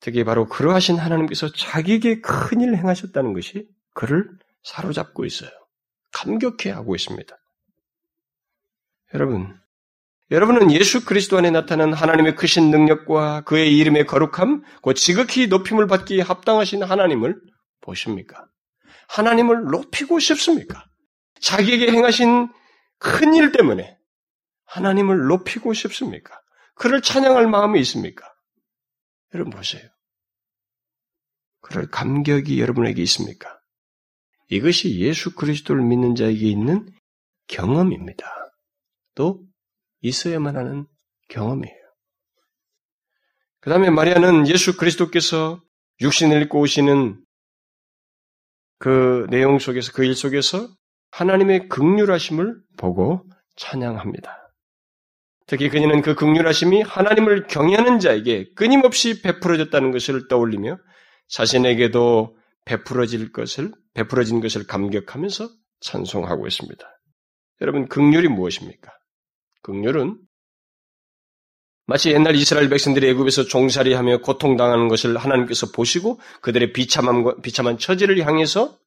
특히 바로 그러하신 하나님께서 자기에게 큰 일을 행하셨다는 것이 그를 사로잡고 있어요. 감격해 하고 있습니다. 여러분, 여러분은 예수 그리스도 안에 나타난 하나님의 크신 능력과 그의 이름의 거룩함, 그 지극히 높임을 받기에 합당하신 하나님을 보십니까? 하나님을 높이고 싶습니까? 자기에게 행하신 큰 일 때문에 하나님을 높이고 싶습니까? 그를 찬양할 마음이 있습니까? 여러분 보세요. 그럴 감격이 여러분에게 있습니까? 이것이 예수 그리스도를 믿는 자에게 있는 경험입니다. 또 있어야만 하는 경험이에요. 그 다음에 마리아는 예수 그리스도께서 육신을 입고 오시는 그 내용 속에서, 그 일 속에서 하나님의 극률하심을 보고 찬양합니다. 특히 그녀는 그 극률하심이 하나님을 경외하는 자에게 끊임없이 베풀어졌다는 것을 떠올리며 자신에게도 베풀어질 것을, 베풀어진 것을 감격하면서 찬송하고 있습니다. 여러분, 극률이 무엇입니까? 극률은 마치 옛날 이스라엘 백성들이 애굽에서 종살이하며 고통당하는 것을 하나님께서 보시고 그들의 비참함과 비참한 처지를 향해서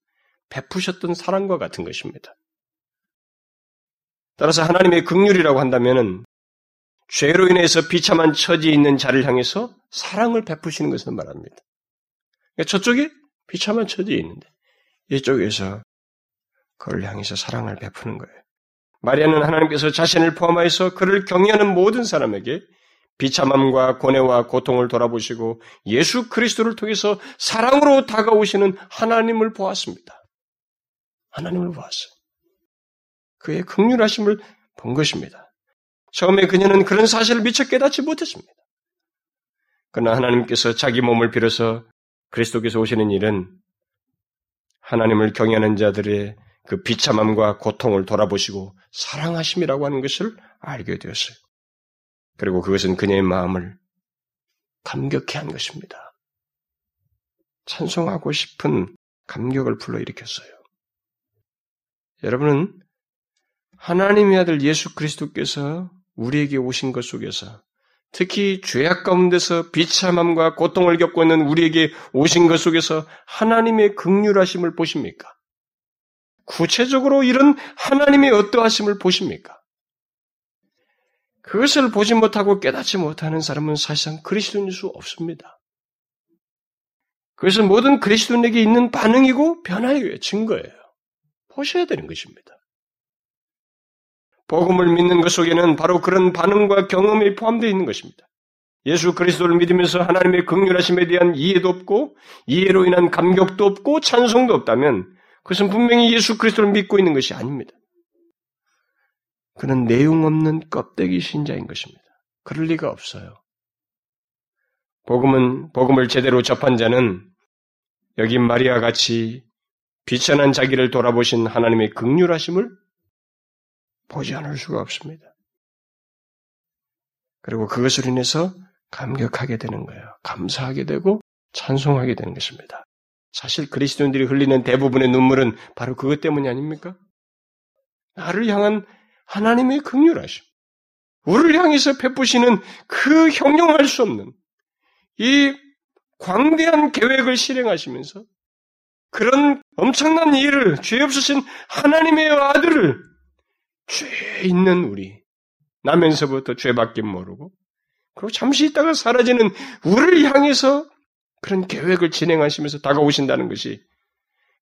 베푸셨던 사랑과 같은 것입니다. 따라서 하나님의 극률이라고 한다면은 죄로 인해서 비참한 처지에 있는 자를 향해서 사랑을 베푸시는 것을 말합니다. 그러니까 저쪽에 비참한 처지에 있는데 이쪽에서 그를 향해서 사랑을 베푸는 거예요. 마리아는 하나님께서 자신을 포함하여서 그를 경외하는 모든 사람에게 비참함과 고뇌와 고통을 돌아보시고 예수 그리스도를 통해서 사랑으로 다가오시는 하나님을 보았습니다. 하나님을 보았어요. 그의 극률하심을 본 것입니다. 처음에 그녀는 그런 사실을 미처 깨닫지 못했습니다. 그러나 하나님께서 자기 몸을 빌어서 그리스도께서 오시는 일은 하나님을 경외하는 자들의 그 비참함과 고통을 돌아보시고 사랑하심이라고 하는 것을 알게 되었어요. 그리고 그것은 그녀의 마음을 감격해 한 것입니다. 찬송하고 싶은 감격을 불러일으켰어요. 여러분은 하나님의 아들 예수 그리스도께서 우리에게 오신 것 속에서 특히 죄악 가운데서 비참함과 고통을 겪고 있는 우리에게 오신 것 속에서 하나님의 극률하심을 보십니까? 구체적으로 이런 하나님의 어떠하심을 보십니까? 그것을 보지 못하고 깨닫지 못하는 사람은 사실상 그리스도인일 수 없습니다. 그것은 모든 그리스도인에게 있는 반응이고 변화의 증거예요. 보셔야 되는 것입니다. 복음을 믿는 것 속에는 바로 그런 반응과 경험이 포함되어 있는 것입니다. 예수 그리스도를 믿으면서 하나님의 극률하심에 대한 이해도 없고 이해로 인한 감격도 없고 찬송도 없다면 그것은 분명히 예수 그리스도를 믿고 있는 것이 아닙니다. 그는 내용 없는 껍데기 신자인 것입니다. 그럴 리가 없어요. 복음은 복음을 제대로 접한 자는 여기 마리아 같이 비천한 자기를 돌아보신 하나님의 극률하심을 보지 않을 수가 없습니다. 그리고 그것을 인해서 감격하게 되는 거예요. 감사하게 되고 찬송하게 되는 것입니다. 사실 그리스도인들이 흘리는 대부분의 눈물은 바로 그것 때문이 아닙니까? 나를 향한 하나님의 극률하심. 우리를 향해서 베푸시는 그 형용할 수 없는 이 광대한 계획을 실행하시면서 그런 엄청난 일을 죄 없으신 하나님의 아들을 죄 있는 우리, 나면서부터 죄밖에 모르고, 그리고 잠시 있다가 사라지는 우리를 향해서 그런 계획을 진행하시면서 다가오신다는 것이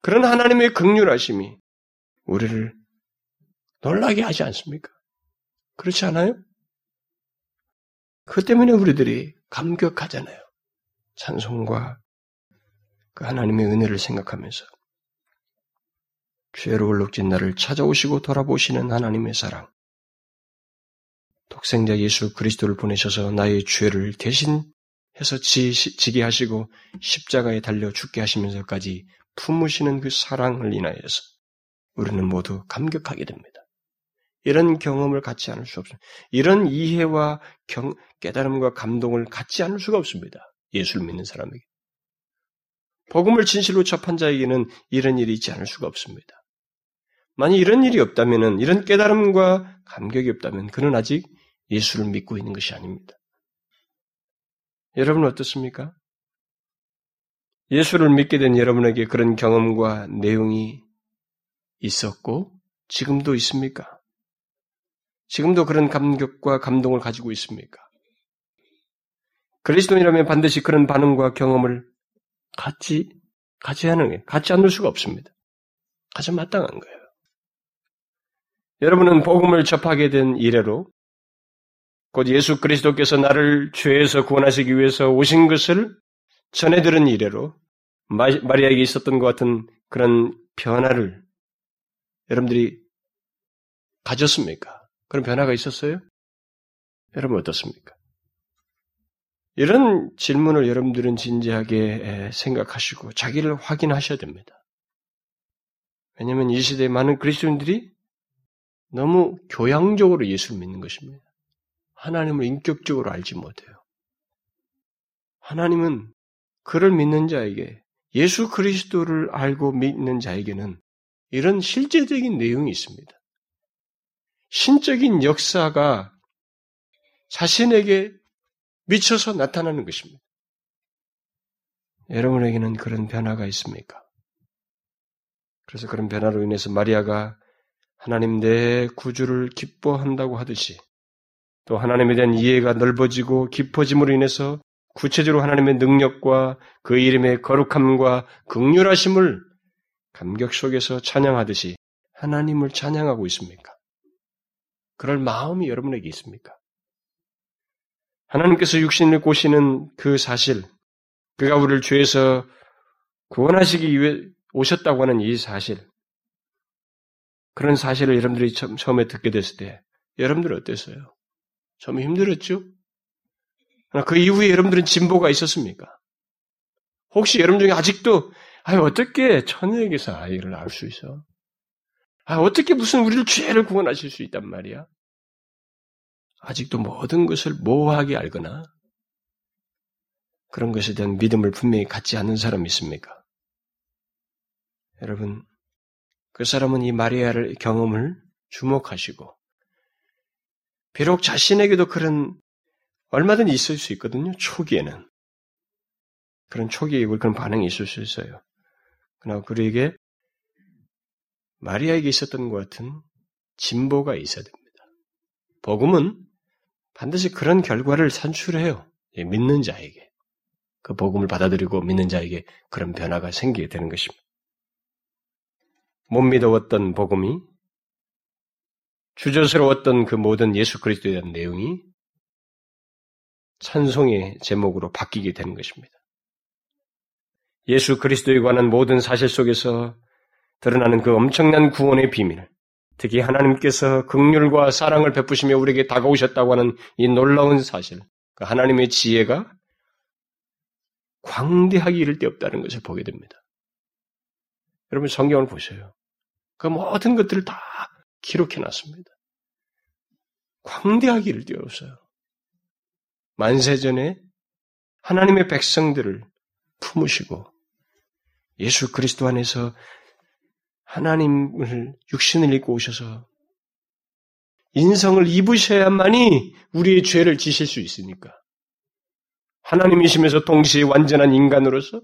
그런 하나님의 극률하심이 우리를 놀라게 하지 않습니까? 그렇지 않아요? 그 때문에 우리들이 감격하잖아요. 찬송과 그 하나님의 은혜를 생각하면서. 죄로 얼룩진 나를 찾아오시고 돌아보시는 하나님의 사랑. 독생자 예수 그리스도를 보내셔서 나의 죄를 대신 해서 지, 지게 하시고 십자가에 달려 죽게 하시면서까지 품으시는 그 사랑을 인하여서 우리는 모두 감격하게 됩니다. 이런 경험을 갖지 않을 수 없습니다. 이런 이해와 경, 깨달음과 감동을 갖지 않을 수가 없습니다. 예수를 믿는 사람에게. 복음을 진실로 접한 자에게는 이런 일이 있지 않을 수가 없습니다. 만약 이런 일이 없다면, 이런 깨달음과 감격이 없다면 그는 아직 예수를 믿고 있는 것이 아닙니다. 여러분은 어떻습니까? 예수를 믿게 된 여러분에게 그런 경험과 내용이 있었고 지금도 있습니까? 지금도 그런 감격과 감동을 가지고 있습니까? 그리스도인이라면 반드시 그런 반응과 경험을 갖지, 갖지 않는, 갖지 않을 수가 없습니다. 가장 마땅한 거예요. 여러분은 복음을 접하게 된 이래로 곧 예수 그리스도께서 나를 죄에서 구원하시기 위해서 오신 것을 전해 들은 이래로 마리아에게 있었던 것 같은 그런 변화를 여러분들이 가졌습니까? 그런 변화가 있었어요? 여러분 어떻습니까? 이런 질문을 여러분들은 진지하게 생각하시고 자기를 확인하셔야 됩니다. 왜냐하면 이 시대에 많은 그리스도인들이 너무 교양적으로 예수를 믿는 것입니다. 하나님을 인격적으로 알지 못해요. 하나님은 그를 믿는 자에게 예수 그리스도를 알고 믿는 자에게는 이런 실제적인 내용이 있습니다. 신적인 역사가 자신에게 미쳐서 나타나는 것입니다. 여러분에게는 그런 변화가 있습니까? 그래서 그런 변화로 인해서 마리아가 하나님 내 구주를 기뻐한다고 하듯이 또 하나님에 대한 이해가 넓어지고 깊어짐으로 인해서 구체적으로 하나님의 능력과 그 이름의 거룩함과 극률하심을 감격 속에서 찬양하듯이 하나님을 찬양하고 있습니까? 그럴 마음이 여러분에게 있습니까? 하나님께서 육신을 꼬시는 그 사실, 그가 우리를 죄에서 구원하시기 위해 오셨다고 하는 이 사실, 그런 사실을 여러분들이 처음에 듣게 됐을 때 여러분들 어땠어요? 좀 힘들었죠? 그 이후에 여러분들은 진보가 있었습니까? 혹시 여러분 중에 아직도 아 어떻게 처녀에게서 아이를 낳을 수 있어? 아 어떻게 무슨 우리를 죄를 구원하실 수 있단 말이야? 아직도 모든 것을 모호하게 알거나 그런 것에 대한 믿음을 분명히 갖지 않는 사람이 있습니까? 여러분, 그 사람은 이 마리아를 경험을 주목하시고, 비록 자신에게도 그런 얼마든지 있을 수 있거든요. 초기에는 그런 초기에 그런 반응이 있을 수 있어요. 그러나 그에게 마리아에게 있었던 것 같은 진보가 있어야 됩니다. 복음은 반드시 그런 결과를 산출해요. 예, 믿는 자에게. 그 복음을 받아들이고 믿는 자에게 그런 변화가 생기게 되는 것입니다. 못 믿어왔던 복음이 주저스러웠던 그 모든 예수 그리스도에 대한 내용이 찬송의 제목으로 바뀌게 되는 것입니다. 예수 그리스도에 관한 모든 사실 속에서 드러나는 그 엄청난 구원의 비밀, 특히 하나님께서 극률과 사랑을 베푸시며 우리에게 다가오셨다고 하는 이 놀라운 사실, 그 하나님의 지혜가 광대하기 이를 데 없다는 것을 보게 됩니다. 여러분 성경을 보세요. 그 모든 것들을 다 기록해 놨습니다. 광대하기 이를 데 없어요. 만세전에 하나님의 백성들을 품으시고 예수 그리스도 안에서 하나님을 육신을 입고 오셔서 인성을 입으셔야만이 우리의 죄를 지실 수 있으니까. 하나님이시면서 동시에 완전한 인간으로서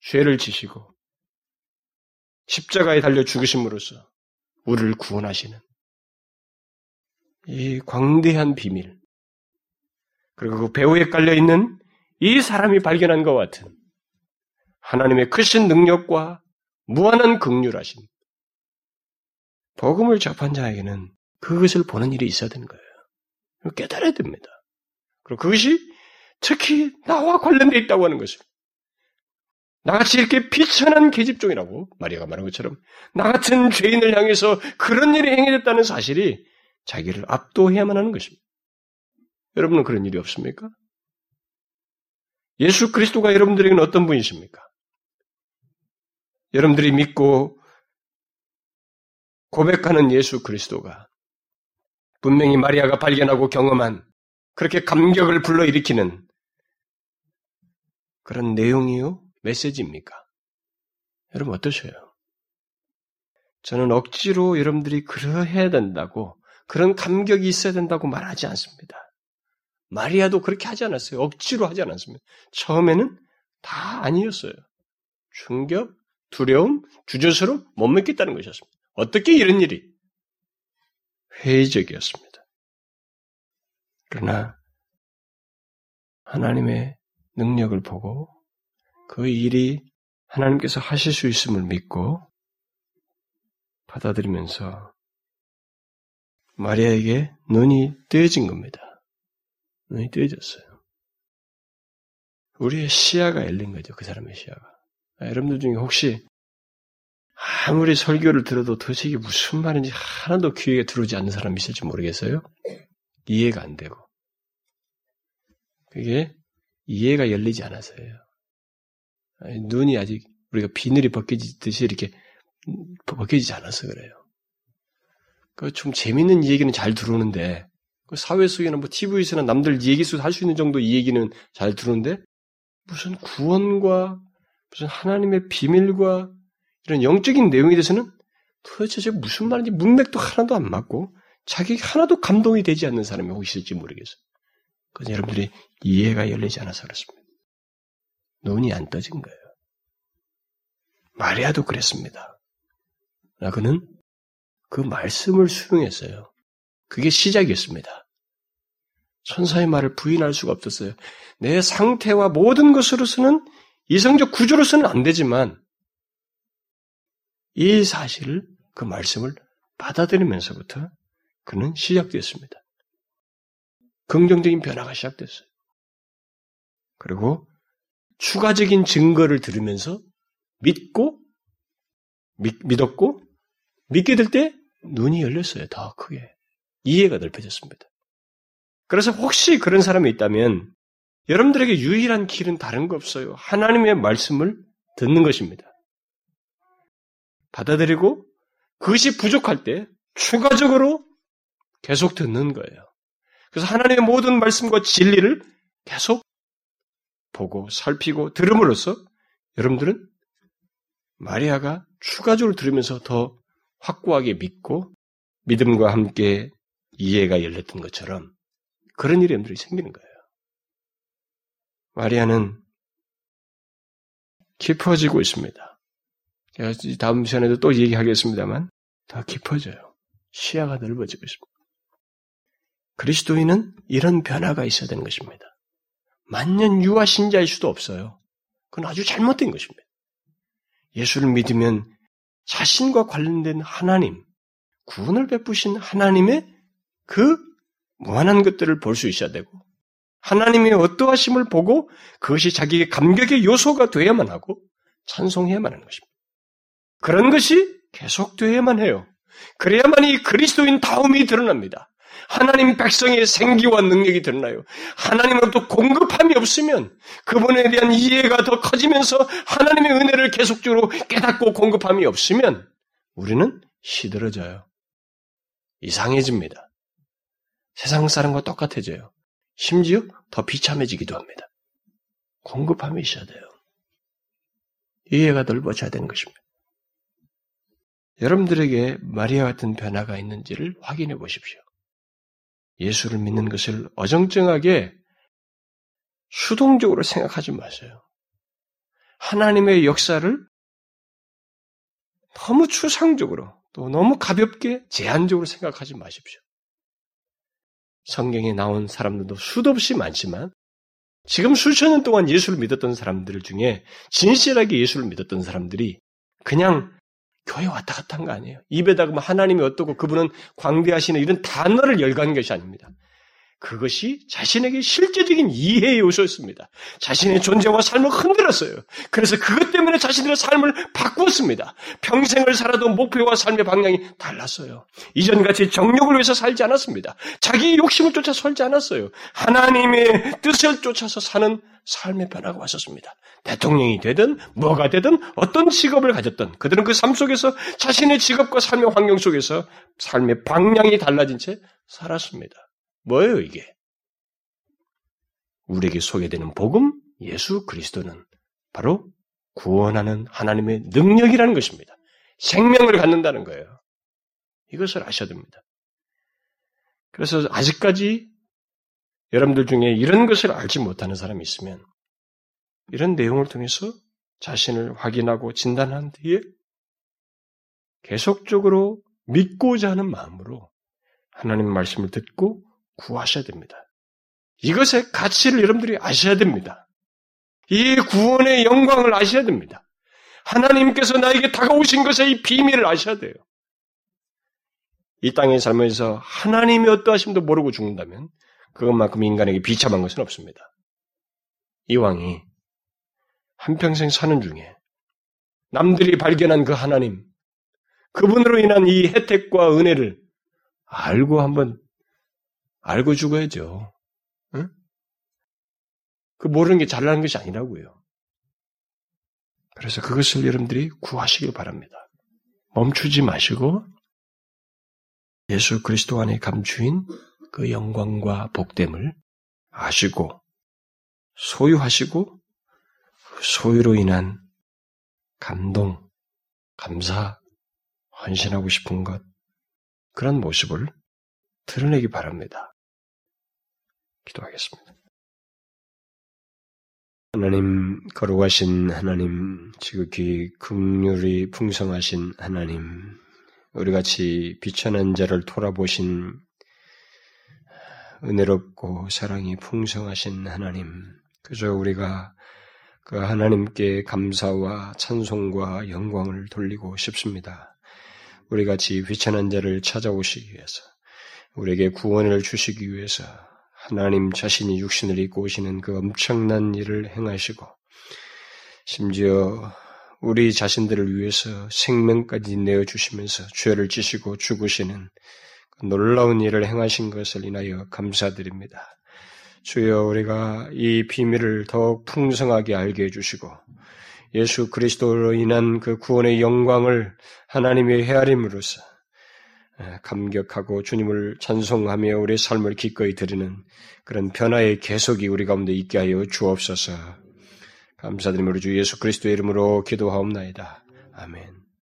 죄를 지시고 십자가에 달려 죽으심으로써 우리를 구원하시는 이 광대한 비밀, 그리고 그 배후에 깔려 있는 이 사람이 발견한 것 같은 하나님의 크신 능력과 무한한 극률하심. 복음을 접한 자에게는 그것을 보는 일이 있어야 되는 거예요. 깨달아야 됩니다. 그리고 그것이 특히 나와 관련되어 있다고 하는 것을. 나같이 이렇게 비천한 계집종이라고 마리아가 말한 것처럼 나 같은 죄인을 향해서 그런 일이 행해졌다는 사실이 자기를 압도해야만 하는 것입니다. 여러분은 그런 일이 없습니까? 예수 그리스도가 여러분들에게는 어떤 분이십니까? 여러분들이 믿고 고백하는 예수 그리스도가 분명히 마리아가 발견하고 경험한 그렇게 감격을 불러일으키는 그런 내용이요? 메시지입니까? 여러분 어떠셔요? 저는 억지로 여러분들이 그러해야 된다고 그런 감격이 있어야 된다고 말하지 않습니다. 마리아도 그렇게 하지 않았어요. 억지로 하지 않았습니다. 처음에는 다 아니었어요. 충격, 두려움, 주저스러움, 못 믿겠다는 것이었습니다. 어떻게 이런 일이? 회의적이었습니다. 그러나 하나님의 능력을 보고 그 일이 하나님께서 하실 수 있음을 믿고 받아들이면서 마리아에게 눈이 뜨여진 겁니다. 눈이 뜨여졌어요. 우리의 시야가 열린 거죠. 그 사람의 시야가. 아, 여러분들 중에 혹시 아무리 설교를 들어도 도대체 이게 무슨 말인지 하나도 귀에 들어오지 않는 사람이 있을지 모르겠어요? 이해가 안 되고. 그게 이해가 열리지 않아서예요. 눈이 아직 우리가 비늘이 벗겨지듯이 이렇게 벗겨지지 않아서 그래요. 그좀 재밌는 얘기는 잘 들어오는데 그 사회 속에는 뭐 TV에서나 남들 얘기 속에서 할수 있는 정도 이 얘기는 잘 들었는데 무슨 구원과 무슨 하나님의 비밀과 이런 영적인 내용에 대해서는 도대체 저 무슨 말인지 문맥도 하나도 안 맞고 자기 하나도 감동이 되지 않는 사람이 혹시 있을지 모르겠어요. 그래서 여러분들이 이해가 열리지 않아서 그렇습니다. 눈이 안 떠진 거예요. 마리아도 그랬습니다. 그는 그 말씀을 수용했어요. 그게 시작이었습니다. 천사의 말을 부인할 수가 없었어요. 내 상태와 모든 것으로서는 이성적 구조로서는 안 되지만 이 사실을 그 말씀을 받아들이면서부터 그는 시작되었습니다. 긍정적인 변화가 시작됐어요. 그리고 추가적인 증거를 들으면서 믿고 믿, 믿었고 믿게 될 때 눈이 열렸어요. 더 크게. 이해가 넓혀졌습니다. 그래서 혹시 그런 사람이 있다면 여러분들에게 유일한 길은 다른 거 없어요. 하나님의 말씀을 듣는 것입니다. 받아들이고 그것이 부족할 때 추가적으로 계속 듣는 거예요. 그래서 하나님의 모든 말씀과 진리를 계속 보고 살피고 들음으로써 여러분들은 마리아가 추가적으로 들으면서 더 확고하게 믿고 믿음과 함께 이해가 열렸던 것처럼 그런 일이 여러분들이 생기는 거예요. 마리아는 깊어지고 있습니다. 제가 다음 시간에도 또 얘기하겠습니다만 더 깊어져요. 시야가 넓어지고 있습니다. 그리스도인은 이런 변화가 있어야 되는 것입니다. 만년 유아 신자일 수도 없어요. 그건 아주 잘못된 것입니다. 예수를 믿으면 자신과 관련된 하나님, 구원을 베푸신 하나님의 그 무한한 것들을 볼 수 있어야 되고, 하나님의 어떠하심을 보고 그것이 자기의 감격의 요소가 되어야만 하고 찬송해야만 하는 것입니다. 그런 것이 계속되어야만 해요. 그래야만 이 그리스도인 다움이 드러납니다. 하나님 백성의 생기와 능력이 드러나요. 하나님으로부터 공급함이 없으면 그분에 대한 이해가 더 커지면서 하나님의 은혜를 계속적으로 깨닫고 공급함이 없으면 우리는 시들어져요. 이상해집니다. 세상 사람과 똑같아져요. 심지어 더 비참해지기도 합니다. 공급함이 있어야 돼요. 이해가 넓어져야 되는 것입니다. 여러분들에게 마리아 같은 변화가 있는지를 확인해 보십시오. 예수를 믿는 것을 어정쩡하게 수동적으로 생각하지 마세요. 하나님의 역사를 너무 추상적으로 또 너무 가볍게 제한적으로 생각하지 마십시오. 성경에 나온 사람들도 수도 없이 많지만 지금 수천 년 동안 예수를 믿었던 사람들 중에 진실하게 예수를 믿었던 사람들이 그냥 교회 왔다 갔다 한 거 아니에요. 입에다가 뭐 하나님이 어떻고 그분은 광대하시는 이런 단어를 열간 것이 아닙니다. 그것이 자신에게 실제적인 이해의 요소였습니다. 자신의 존재와 삶을 흔들었어요. 그래서 그것 때문에 자신들의 삶을 바꾸었습니다. 평생을 살아도 목표와 삶의 방향이 달랐어요. 이전같이 정욕을 위해서 살지 않았습니다. 자기 욕심을 쫓아 살지 않았어요. 하나님의 뜻을 쫓아서 사는 삶의 변화가 왔었습니다. 대통령이 되든 뭐가 되든 어떤 직업을 가졌든 그들은 그 삶 속에서 자신의 직업과 삶의 환경 속에서 삶의 방향이 달라진 채 살았습니다. 뭐예요, 이게? 우리에게 소개되는 복음, 예수 그리스도는 바로 구원하는 하나님의 능력이라는 것입니다. 생명을 갖는다는 거예요. 이것을 아셔야 됩니다. 그래서 아직까지 여러분들 중에 이런 것을 알지 못하는 사람이 있으면 이런 내용을 통해서 자신을 확인하고 진단한 뒤에 계속적으로 믿고자 하는 마음으로 하나님 말씀을 듣고 구하셔야 됩니다. 이것의 가치를 여러분들이 아셔야 됩니다. 이 구원의 영광을 아셔야 됩니다. 하나님께서 나에게 다가오신 것의 이 비밀을 아셔야 돼요. 이 땅에 살면서 하나님이 어떠하심도 모르고 죽는다면 그것만큼 인간에게 비참한 것은 없습니다. 이왕이 한평생 사는 중에 남들이 발견한 그 하나님, 그분으로 인한 이 혜택과 은혜를 알고 한번 알고 죽어야죠. 응? 그 모르는 게 잘나는 것이 아니라고요. 그래서 그것을 여러분들이 구하시길 바랍니다. 멈추지 마시고 예수 그리스도 안에 감추인 그 영광과 복됨을 아시고 소유하시고 그 소유로 인한 감동, 감사, 헌신하고 싶은 것 그런 모습을 드러내기 바랍니다. 기도하겠습니다. 하나님, 거룩하신 하나님, 지극히 극률이 풍성하신 하나님, 우리같이 비천한 자를 돌아보신 은혜롭고 사랑이 풍성하신 하나님, 그저 우리가 그 하나님께 감사와 찬송과 영광을 돌리고 싶습니다. 우리같이 비천한 자를 찾아오시기 위해서, 우리에게 구원을 주시기 위해서 하나님 자신이 육신을 입고 오시는 그 엄청난 일을 행하시고 심지어 우리 자신들을 위해서 생명까지 내어 주시면서 죄를 지시고 죽으시는 놀라운 일을 행하신 것을 인하여 감사드립니다. 주여 우리가 이 비밀을 더욱 풍성하게 알게 해주시고 예수 그리스도로 인한 그 구원의 영광을 하나님의 헤아림으로써 감격하고 주님을 찬송하며 우리의 삶을 기꺼이 드리는 그런 변화의 계속이 우리 가운데 있게 하여 주옵소서. 감사드리며 우리 주 예수 그리스도의 이름으로 기도하옵나이다. 아멘.